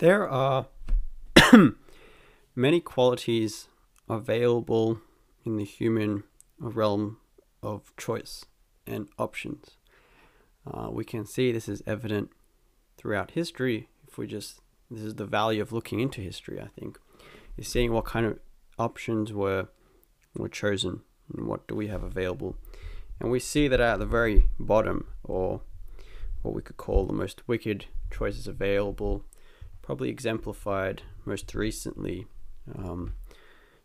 There are many qualities available in the human realm of choice and options. Uh, we can see this is evident throughout history if we just this is the value of looking into history i think is seeing what kind of options were were chosen and what do we have available and we see that at the very bottom or what we could call the most wicked choices available probably exemplified most recently um,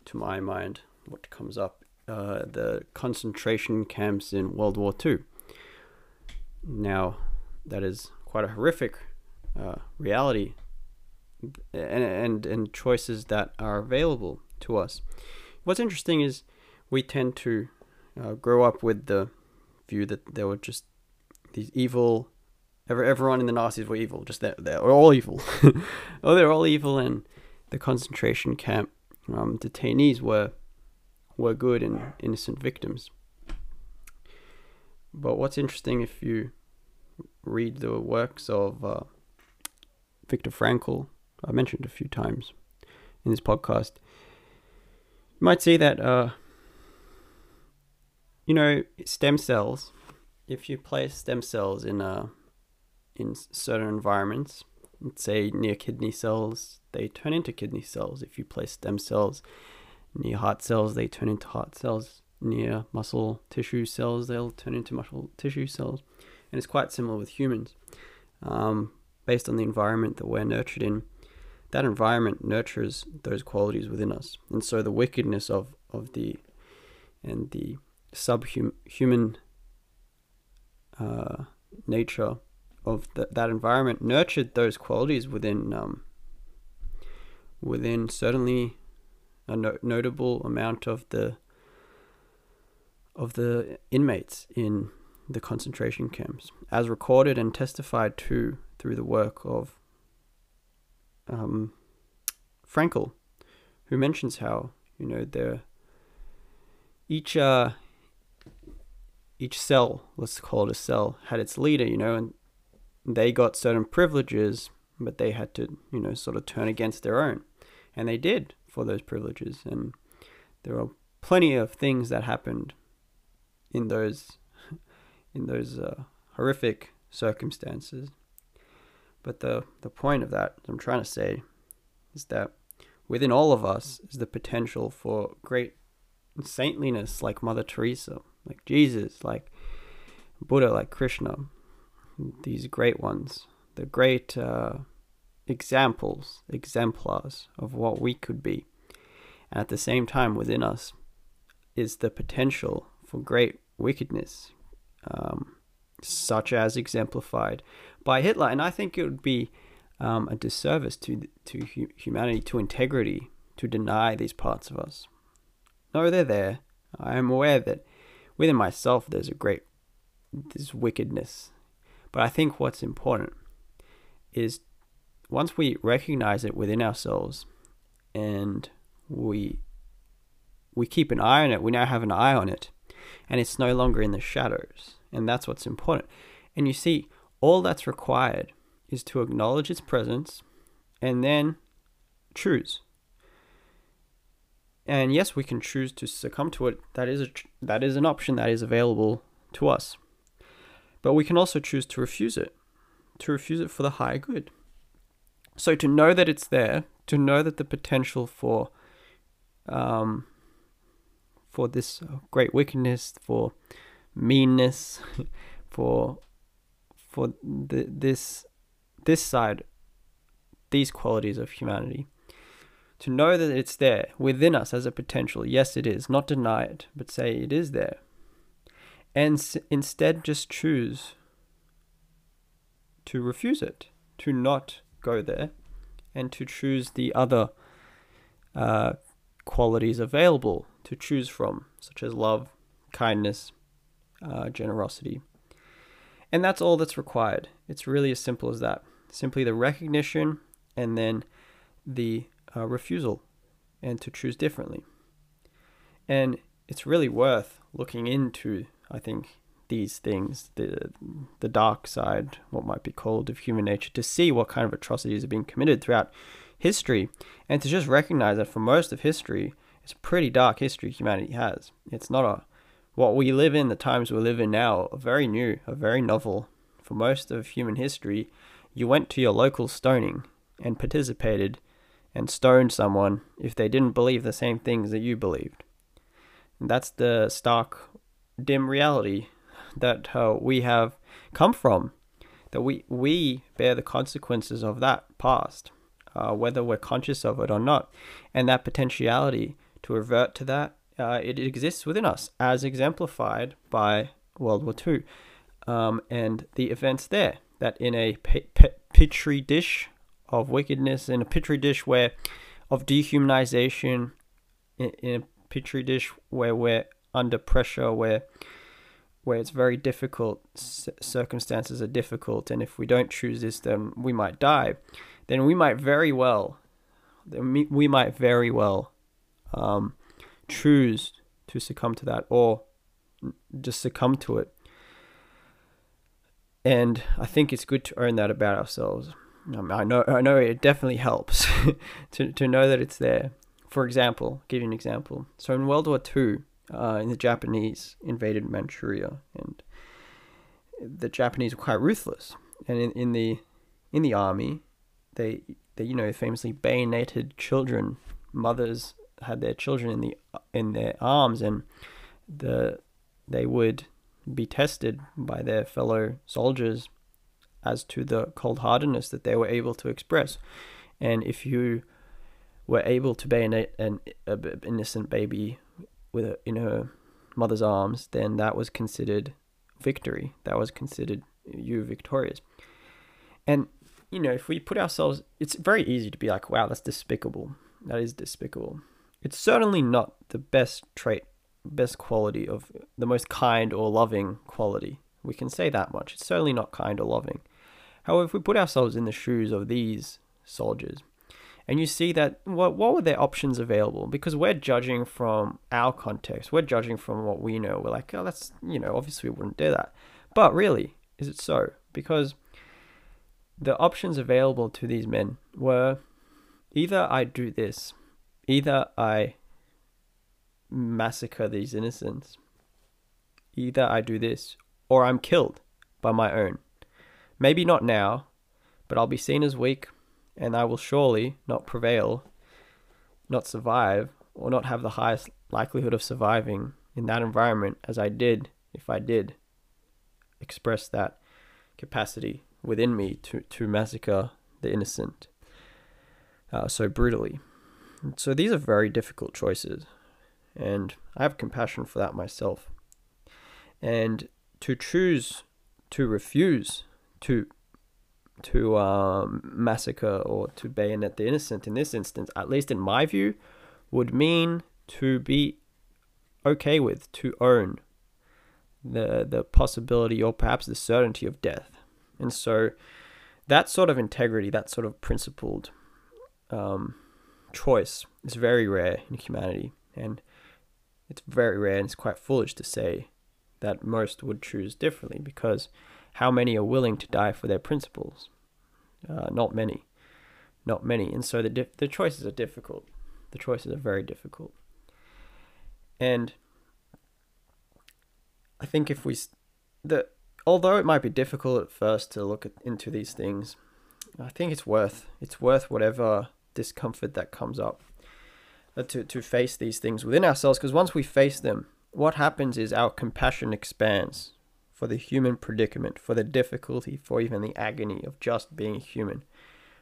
to my mind what comes up uh, the concentration camps in world war ii now that is quite a horrific uh, reality and, and and choices that are available to us. What's interesting is we tend to uh, grow up with the view that there were just these evil. Everyone in the Nazis were evil. Just they're, they're all evil. oh, they're all evil, and the concentration camp um, detainees were were good and innocent victims. But what's interesting if you read the works of uh, Viktor Frankl, I mentioned a few times in this podcast, you might see that, uh, you know, stem cells, if you place stem cells in, uh, in certain environments, say near kidney cells, they turn into kidney cells. If you place stem cells near heart cells, they turn into heart cells. Near muscle tissue cells, they'll turn into muscle tissue cells and it's quite similar with humans. Um, based on the environment that we're nurtured in, that environment nurtures those qualities within us, and so the wickedness of of the and the subhuman uh, nature of the, that environment nurtured those qualities within um, within certainly a no- notable amount of the of the inmates in the concentration camps, as recorded and testified to through the work of um, Frankl, who mentions how you know there each uh, each cell, let's call it a cell, had its leader, you know, and they got certain privileges, but they had to you know sort of turn against their own, and they did for those privileges, and there are plenty of things that happened in those in those uh, horrific circumstances. But the, the point of that, I'm trying to say, is that within all of us is the potential for great saintliness like Mother Teresa, like Jesus, like Buddha, like Krishna, these great ones, the great uh, examples, exemplars of what we could be. And at the same time, within us is the potential for great wickedness, um, such as exemplified by Hitler. And I think it would be um, a disservice to to hu- humanity, to integrity, to deny these parts of us. No, they're there. I am aware that within myself there's a great this wickedness, but I think what's important is once we recognize it within ourselves and we we keep an eye on it, we now have an eye on it, and it's no longer in the shadows. And that's what's important. And you see, all that's required is to acknowledge its presence and then choose. And yes, we can choose to succumb to it. That is a that is an option that is available to us. But we can also choose to refuse it, to refuse it for the higher good. So to know that it's there, to know that the potential for um, for this great wickedness, for meanness, for for the, this this side, these qualities of humanity. To know that it's there within us as a potential. Yes, it is. Not deny it, but say it is there. And s- instead just choose to refuse it, to not go there, and to choose the other uh, qualities available to choose from, such as love, kindness, uh, generosity. And that's all that's required. It's really as simple as that. Simply the recognition and then the uh, refusal and to choose differently. And it's really worth looking into, I think, these things, the the dark side, what might be called of human nature, to see what kind of atrocities are being committed throughout history, and to just recognize that for most of history, it's a pretty dark history humanity has. It's not a what we live in, the times we live in now, are very new, are very novel. For most of human history, you went to your local stoning and participated and stoned someone if they didn't believe the same things that you believed. And that's the stark, dim reality that uh, we have come from. That we, we bear the consequences of that past, uh, whether we're conscious of it or not. And that potentiality to revert to that, uh, it exists within us, as exemplified by World War II um, and the events there. That in a pe- pe- petri dish of wickedness, in a petri dish where of dehumanization, in, in a petri dish where we're under pressure, where where it's very difficult, circumstances are difficult, and if we don't choose this, then we might die. Then we might very well, we might very well um, choose to succumb to that, or just succumb to it. And I think it's good to own that about ourselves. Um, I know, I know, it definitely helps to to know that it's there. For example, give you an example. So in World War Two, uh, the Japanese invaded Manchuria, and the Japanese were quite ruthless. And in, in the in the army, they they you know famously bayoneted children. Mothers had their children in the in their arms, and the they would be tested by their fellow soldiers as to the cold heartedness that they were able to express. And if you were able to bayonet an, an innocent baby with in her mother's arms, then that was considered victory. That was considered you victorious. And you know, if we put ourselves, it's very easy to be like, "Wow, that's despicable. That is despicable." It's certainly not the best trait, best quality of the most kind or loving quality. We can say that much. It's certainly not kind or loving. However, if we put ourselves in the shoes of these soldiers, and you see that what what were their options available? Because we're judging from our context. We're judging from what we know. We're like oh that's you know obviously we wouldn't do that. But really is it so? Because the options available to these men were either i do this either i massacre these innocents either i do this or i'm killed by my own. Maybe not now but i'll be seen as weak and I will surely not prevail, not survive, or not have the highest likelihood of surviving in that environment as I did if I did express that capacity within me to, to massacre the innocent uh, so brutally. So these are very difficult choices, and I have compassion for that myself. And to choose to refuse to to um, massacre or to bayonet the innocent in this instance, at least in my view, would mean to be okay with, to own the the possibility or perhaps the certainty of death. And so that sort of integrity, that sort of principled um, choice is very rare in humanity. And it's very rare and it's quite foolish to say that most would choose differently because how many are willing to die for their principles? Uh, not many, not many, and so the dif- the choices are difficult. The choices are very difficult, and I think if we the although it might be difficult at first to look at, into these things, I think it's worth it's worth whatever discomfort that comes up uh, to to face these things within ourselves. Because once we face them, what happens is our compassion expands for the human predicament, for the difficulty, for even the agony of just being human,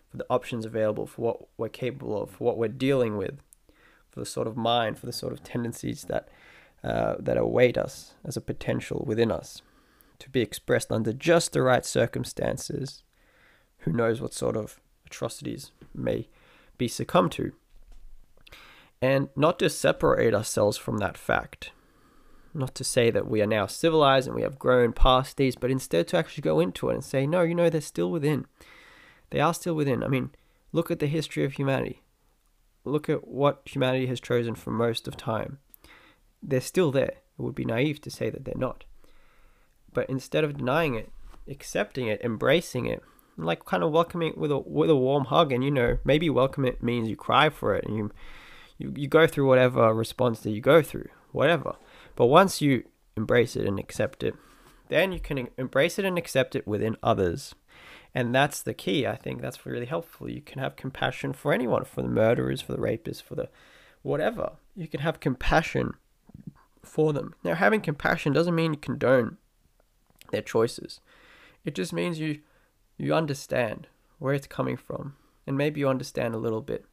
for the options available, for what we're capable of, for what we're dealing with, for the sort of mind, for the sort of tendencies that uh, that await us as a potential within us to be expressed under just the right circumstances. Who knows what sort of atrocities may be succumbed to? And not to separate ourselves from that fact not to say that we are now civilized and we have grown past these, but instead to actually go into it and say, no, you know, they're still within. They are still within. I mean, look at the history of humanity. Look at what humanity has chosen for most of time. They're still there. It would be naive to say that they're not. but instead of denying it, accepting it, embracing it, like kind of welcoming it with a with a warm hug, and you know maybe welcome it means you cry for it and you you, you go through whatever response that you go through, whatever. But once you embrace it and accept it, then you can embrace it and accept it within others. And that's the key. I think that's really helpful. You can have compassion for anyone, for the murderers, for the rapists, for the whatever. You can have compassion for them. Now, having compassion doesn't mean you condone their choices. It just means you you understand where it's coming from, and maybe you understand a little bit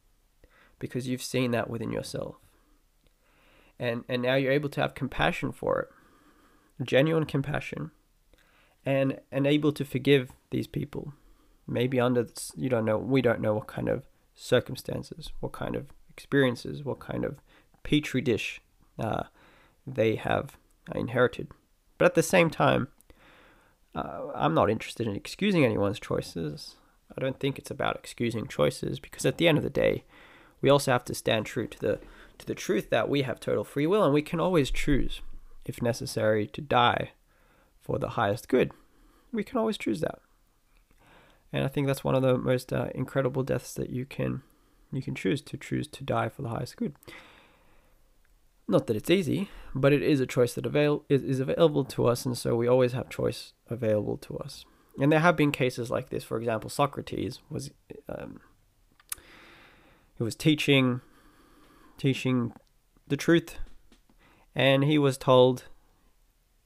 because you've seen that within yourself. And and now you're able to have compassion for it. Genuine compassion and and able to forgive these people. Maybe under this, you don't know we don't know what kind of circumstances, what kind of experiences, what kind of petri dish uh, they have inherited. But at the same time, uh, I'm not interested in excusing anyone's choices. I don't think it's about excusing choices because at the end of the day, we also have to stand true to the to the truth that we have total free will and we can always choose, if necessary, to die for the highest good. We can always choose that, and I think that's one of the most uh, incredible deaths that you can you can choose to choose to die for the highest good. Not that it's easy, but it is a choice that avail is available to us, and so we always have choice available to us. And there have been cases like this. For example, Socrates was um, he was teaching teaching the truth, and he was told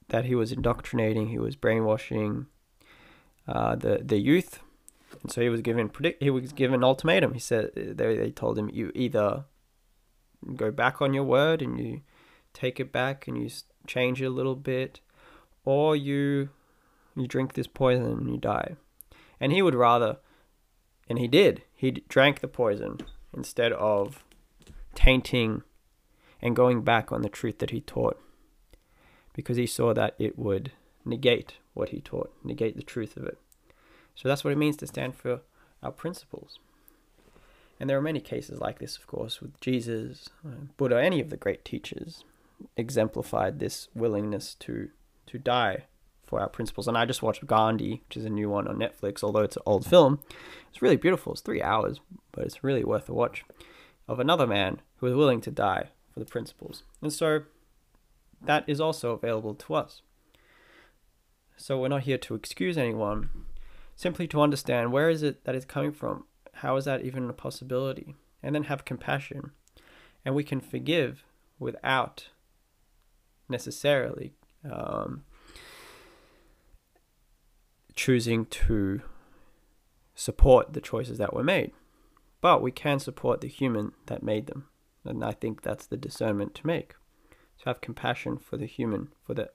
that he was indoctrinating, he was brainwashing uh, the the youth, and so he was given predict he was given ultimatum. He said they they told him you either go back on your word and you take it back and you change it a little bit, or you you drink this poison and you die. And he would rather, and he did. He drank the poison instead of tainting and going back on the truth that he taught, because he saw that it would negate what he taught, negate the truth of it. So that's what it means to stand for our principles. And there are many cases like this, of course, with Jesus, uh, Buddha, any of the great teachers exemplified this willingness to to die for our principles. And I just watched Gandhi, which is a new one on Netflix, although it's an old film. It's really beautiful. It's three hours, but it's really worth a watch. Of another man who was willing to die for the principles. And so that is also available to us. So we're not here to excuse anyone, simply to understand where is it that it's coming from how is that even a possibility? And then have compassion. And we can forgive without necessarily um, choosing to support the choices that were made. But we can support the human that made them. And I think that's the discernment to make. To have compassion for the human, for the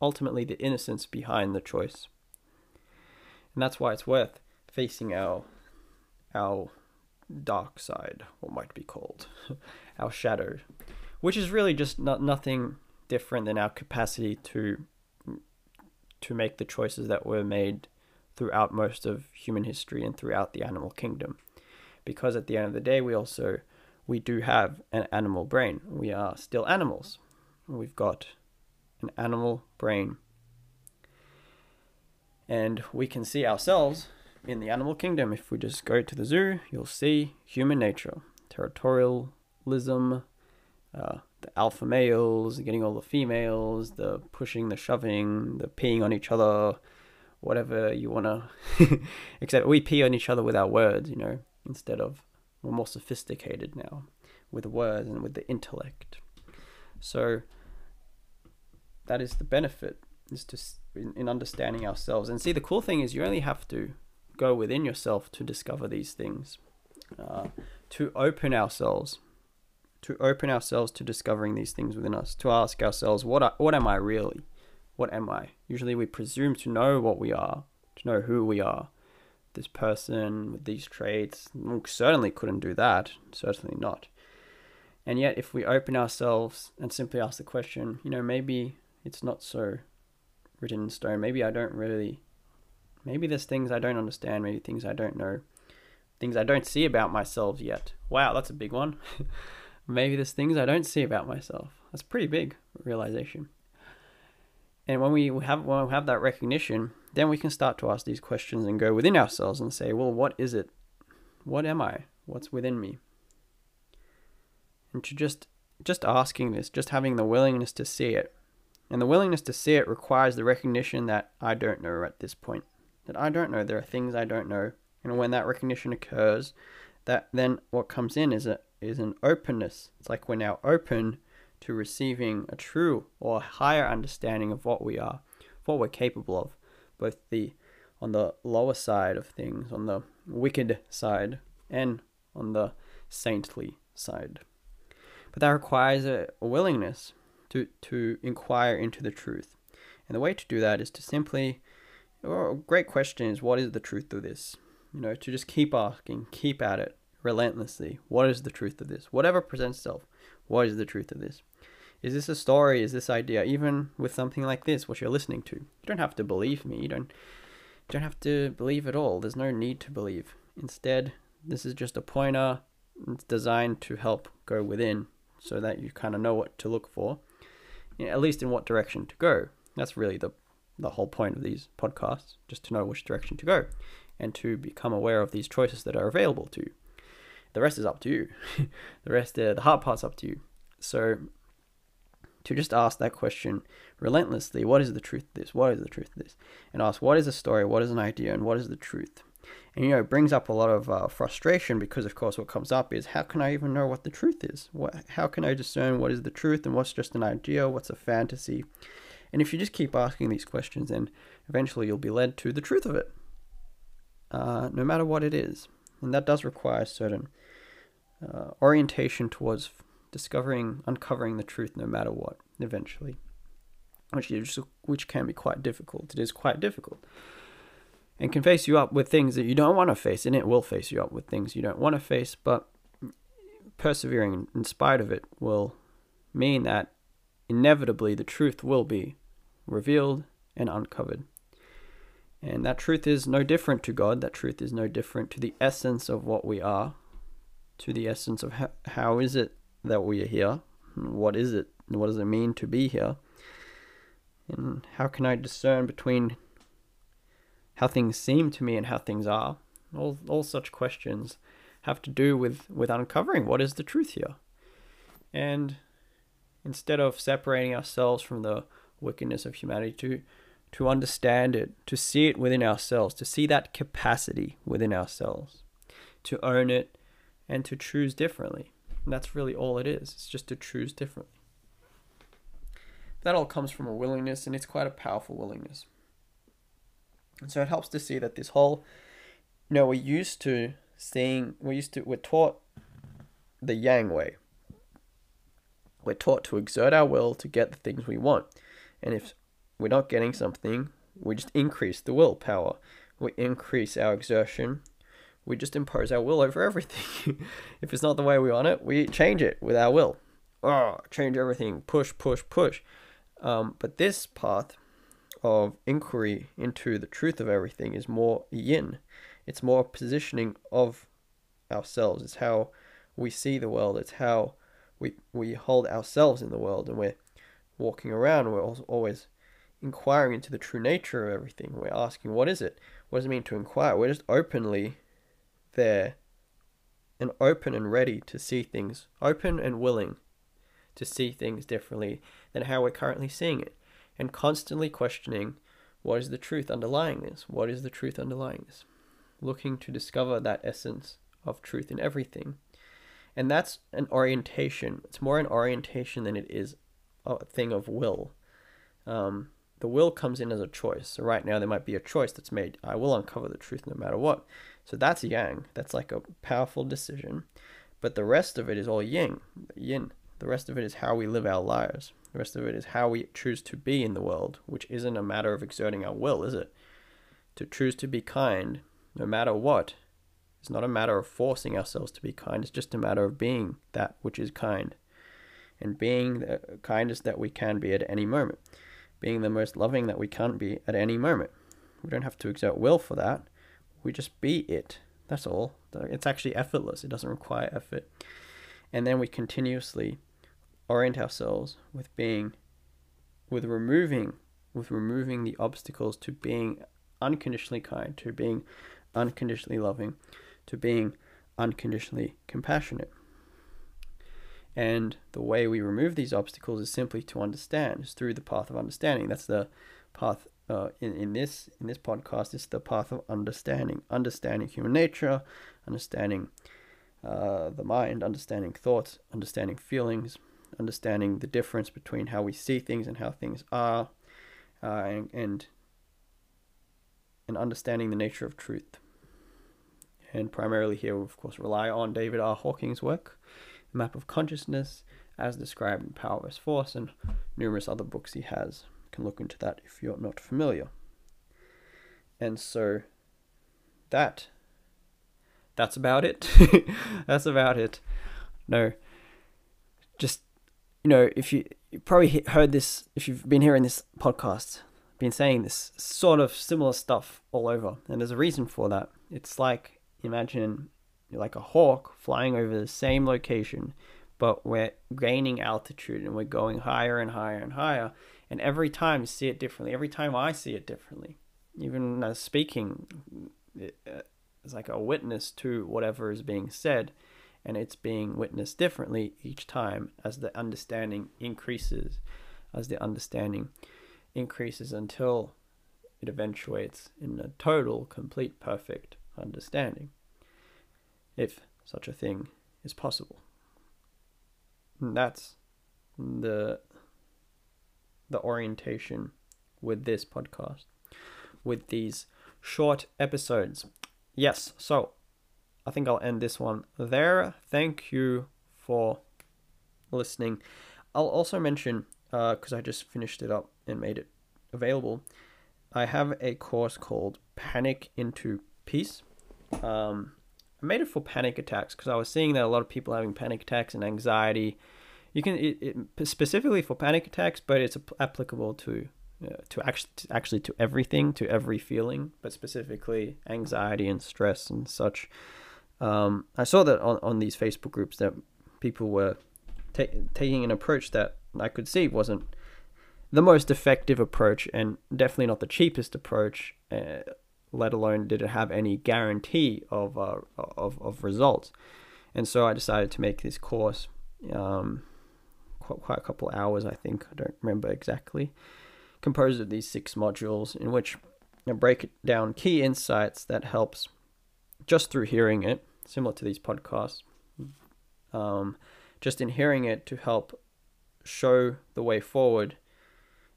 ultimately the innocence behind the choice. And that's why it's worth facing our our dark side, what might be called, our shadow, which is really just not nothing different than our capacity to to make the choices that were made throughout most of human history and throughout the animal kingdom. Because at the end of the day, we also we do have an animal brain. We are still animals. We've got an animal brain. And we can see ourselves in the animal kingdom, if we just go to the zoo, you'll see human nature, territorialism, uh, the alpha males getting all the females, the pushing, the shoving, the peeing on each other, whatever you want to. Except we pee on each other with our words, you know, instead of we're more sophisticated now with words and with the intellect. So that is the benefit is to in, in understanding ourselves. And see, the cool thing is you only have to go within yourself to discover these things, uh, to open ourselves, to open ourselves to discovering these things within us, to ask ourselves, what, are, what am I really? What am I? Usually we presume to know what we are, to know who we are. This person with these traits certainly couldn't do that, certainly not. And yet, if we open ourselves and simply ask the question, you know, maybe it's not so written in stone. Maybe I don't really Maybe there's things I don't understand, maybe things I don't know, things I don't see about myself yet. Wow, that's a big one. maybe there's things I don't see about myself. That's pretty big realization. and when we have when we have that recognition, then we can start to ask these questions and go within ourselves and say, well, what is it? What am I? What's within me? And to just just asking this, just having the willingness to see it. And the willingness to see it requires the recognition that I don't know at this point. That I don't know. There are things I don't know. And when that recognition occurs, that then what comes in is a is an openness. It's like we're now open to receiving a true or higher understanding of what we are, what we're capable of, both the on the lower side of things, on the wicked side, and on the saintly side. But that requires a, a willingness to, to inquire into the truth. And the way to do that is to simply, or a great question is, what is the truth of this? You know, to just keep asking, keep at it relentlessly. What is the truth of this? Whatever presents itself, what is the truth of this? Is this a story? Is this idea? Even with something like this, what you're listening to, you don't have to believe me. You don't, you don't have to believe at all. There's no need to believe. Instead, this is just a pointer. It's designed to help go within, so that you kind of know what to look for, you know, at least in what direction to go. That's really the the whole point of these podcasts, just to know which direction to go, and to become aware of these choices that are available to you. The rest is up to you. the rest, uh, the hard part's up to you. So to just ask that question relentlessly what is the truth of this? What is the truth of this? And ask what is a story, what is an idea, and what is the truth? And you know, it brings up a lot of uh, frustration because, of course, what comes up is how can I even know what the truth is? What, how can I discern what is the truth and what's just an idea, what's a fantasy? And if you just keep asking these questions, then eventually you'll be led to the truth of it, uh, no matter what it is. And that does require certain uh, orientation towards discovering, uncovering the truth no matter what, eventually, which, is, which can be quite difficult. It is quite difficult. And can face you up with things that you don't want to face, and it will face you up with things you don't want to face, but persevering in spite of it will mean that inevitably the truth will be revealed and uncovered. And that truth is no different to God. That truth is no different to the essence of what we are, to the essence of how, how is it that we are here. What is it? What does it mean to be here? And how can I discern between how things seem to me and how things are? All, all such questions have to do with, with uncovering what is the truth here. And instead of separating ourselves from the wickedness of humanity, to, to understand it, to see it within ourselves, to see that capacity within ourselves, to own it, and to choose differently. And that's really all it is. It's just to choose differently. That all comes from a willingness, and it's quite a powerful willingness. And so it helps to see that this whole, you know, we're used to seeing, we're used to, we're taught the yang way. We're taught to exert our will to get the things we want. And if we're not getting something, we just increase the willpower. We increase our exertion we just impose our will over everything. if it's not the way we want it, we change it with our will. Oh, change everything, push, push, push. Um, but this path of inquiry into the truth of everything is more yin. It's more positioning of ourselves. It's how we see the world. It's how we we hold ourselves in the world, and we're walking around. We're always inquiring into the true nature of everything. We're asking, what is it? What does it mean to inquire? We're just openly there and open and ready to see things, open and willing to see things differently than how we're currently seeing it, and constantly questioning what is the truth underlying this? What is the truth underlying this? Looking to discover that essence of truth in everything. And that's an orientation. It's more an orientation than it is a thing of will. Um, the will comes in as a choice. So right now there might be a choice that's made. I will uncover the truth no matter what. So that's yang. That's like a powerful decision. But the rest of it is all yin, yin. The rest of it is how we live our lives. The rest of it is how we choose to be in the world, which isn't a matter of exerting our will, is it? To choose to be kind, no matter what, is not a matter of forcing ourselves to be kind. It's just a matter of being that which is kind, and being the kindest that we can be at any moment, being the most loving that we can be at any moment. We don't have to exert will for that. We just be it. That's all. It's actually effortless. It doesn't require effort. And then we continuously orient ourselves with being, with removing with removing the obstacles to being unconditionally kind, to being unconditionally loving, to being unconditionally compassionate. And the way we remove these obstacles is simply to understand, is through the path of understanding. That's the path uh, in, in this in this podcast is the path of understanding, understanding human nature, understanding uh, the mind, understanding thoughts, understanding feelings, understanding the difference between how we see things and how things are, uh, and, and and understanding the nature of truth. And primarily here, we of course, rely on David R. Hawkins' work, Map of Consciousness, as described in Power vs. Force, and numerous other books he has. Can look into that if you're not familiar. And so, that that's about it. that's about it. No, just you know, if you, you probably heard this, if you've been hearing this podcast, been saying this sort of similar stuff all over, and there's a reason for that. It's like imagine like a hawk flying over the same location, but we're gaining altitude and we're going higher and higher and higher. And every time you see it differently, every time I see it differently, even as speaking, uh, it's like a witness to whatever is being said, and it's being witnessed differently each time as the understanding increases, as the understanding increases until it eventuates in a total, complete, perfect understanding, if such a thing is possible. And that's the the orientation with this podcast, with these short episodes. Yes, so I think I'll end this one there. Thank you for listening. I'll also mention because uh, I just finished it up and made it available. I have a course called Panic into Peace. Um, I made it for panic attacks because I was seeing that a lot of people having panic attacks and anxiety. You can it, it specifically for panic attacks, but it's applicable to uh, to actually actually to everything, to every feeling, but specifically anxiety and stress and such. Um, I saw that on, on these Facebook groups that people were ta- taking an approach that I could see wasn't the most effective approach and definitely not the cheapest approach. Uh, let alone did it have any guarantee of uh, of of results. And so I decided to make this course. Um, quite, a couple hours, I think. I don't remember exactly. Composed of these six modules, in which I break down key insights that helps just through hearing it, similar to these podcasts. Um, just in hearing it to help show the way forward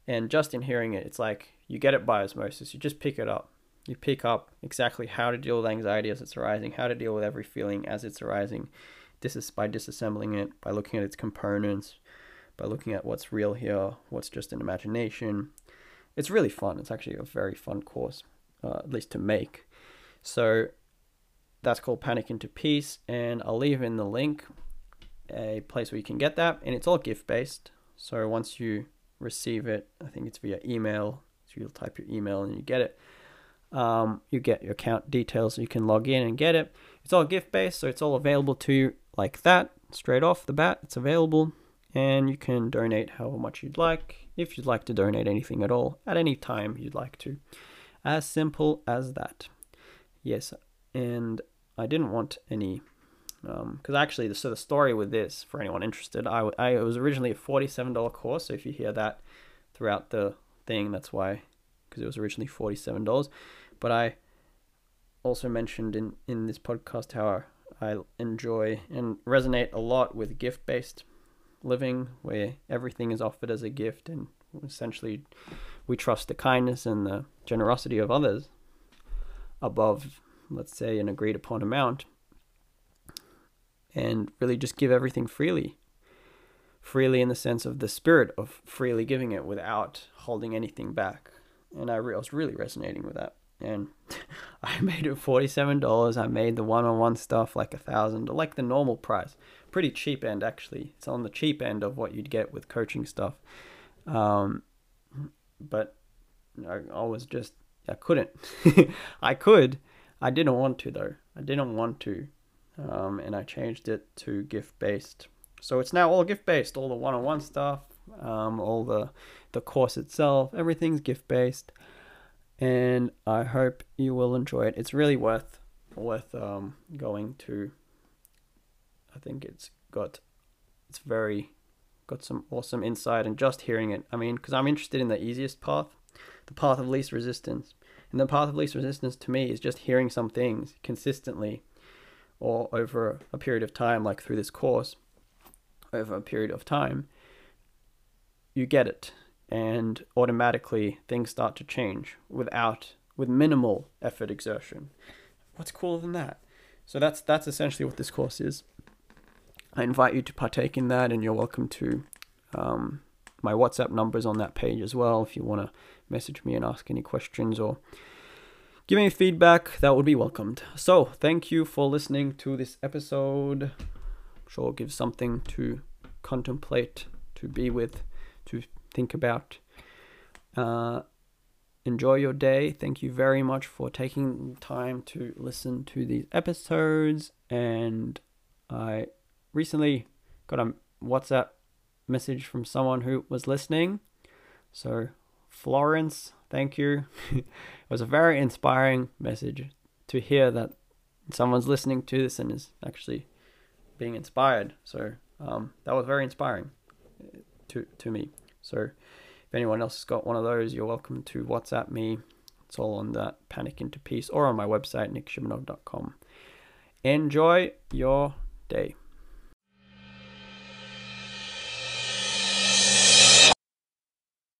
and just in hearing it, it's like you get it by osmosis. You just pick it up. You pick up exactly how to deal with anxiety as it's arising, how to deal with every feeling as it's arising. This is by disassembling it, by looking at its components, by looking at what's real here, what's just an imagination. It's really fun. It's actually a very fun course, uh, at least to make. So that's called Panic into Peace, and I'll leave in the link a place where you can get that, and it's all gift based. So once you receive it. I think it's via email. So you'll type your email and you get it. Um, you get your account details so you can log in and get it. It's all gift based, so it's all available to you like that straight off the bat. It's available, and you can donate however much you'd like. If you'd like to donate anything at all, at any time you'd like to. As simple as that. Yes, and I didn't want any because um, actually, so the story with this, for anyone interested, I, I it was originally a forty-seven dollar course. So if you hear that throughout the thing, that's why, because it was originally forty-seven dollars. But I also mentioned in in this podcast how I enjoy and resonate a lot with gift-based living, where everything is offered as a gift, and essentially we trust the kindness and the generosity of others above, let's say, an agreed upon amount and really just give everything freely. Freely in the sense of the spirit of freely giving it without holding anything back. And I, was really resonating with that. And I made it $47. I made the one on one stuff like a thousand, like the normal price. Pretty cheap end, actually. It's on the cheap end of what you'd get with coaching stuff. Um, but I, I was just, I couldn't. I could. I didn't want to, though. I didn't want to um, and I changed it to gift based. So it's now all gift based, all the one on one stuff. Um, all the the course itself, everything's gift based, and I hope you will enjoy it. It's really worth worth um, going to. I think it's got it's very got some awesome insight and just hearing it. I mean, because I'm interested in the easiest path, the path of least resistance. And the path of least resistance to me is just hearing some things consistently or over a period of time, like through this course, over a period of time, you get it. And automatically things start to change without, with minimal effort exertion. What's cooler than that? So that's that's essentially what this course is. I invite you to partake in that, and you're welcome to. Um, my WhatsApp number is on that page as well. If you want to message me and ask any questions or give me feedback, that would be welcomed. So, thank you for listening to this episode. I'm sure gives something to contemplate, to be with, to think about. Uh, enjoy your day. Thank you very much for taking time to listen to these episodes. And I recently got a WhatsApp message from someone who was listening. So, Florence, thank you. it was a very inspiring message to hear that someone's listening to this and is actually being inspired. So, um, that was very inspiring uh, to, to me. So, if anyone else has got one of those, you're welcome to WhatsApp me. It's all on that Panic into Peace or on my website, nickshimanov.com. Enjoy your day.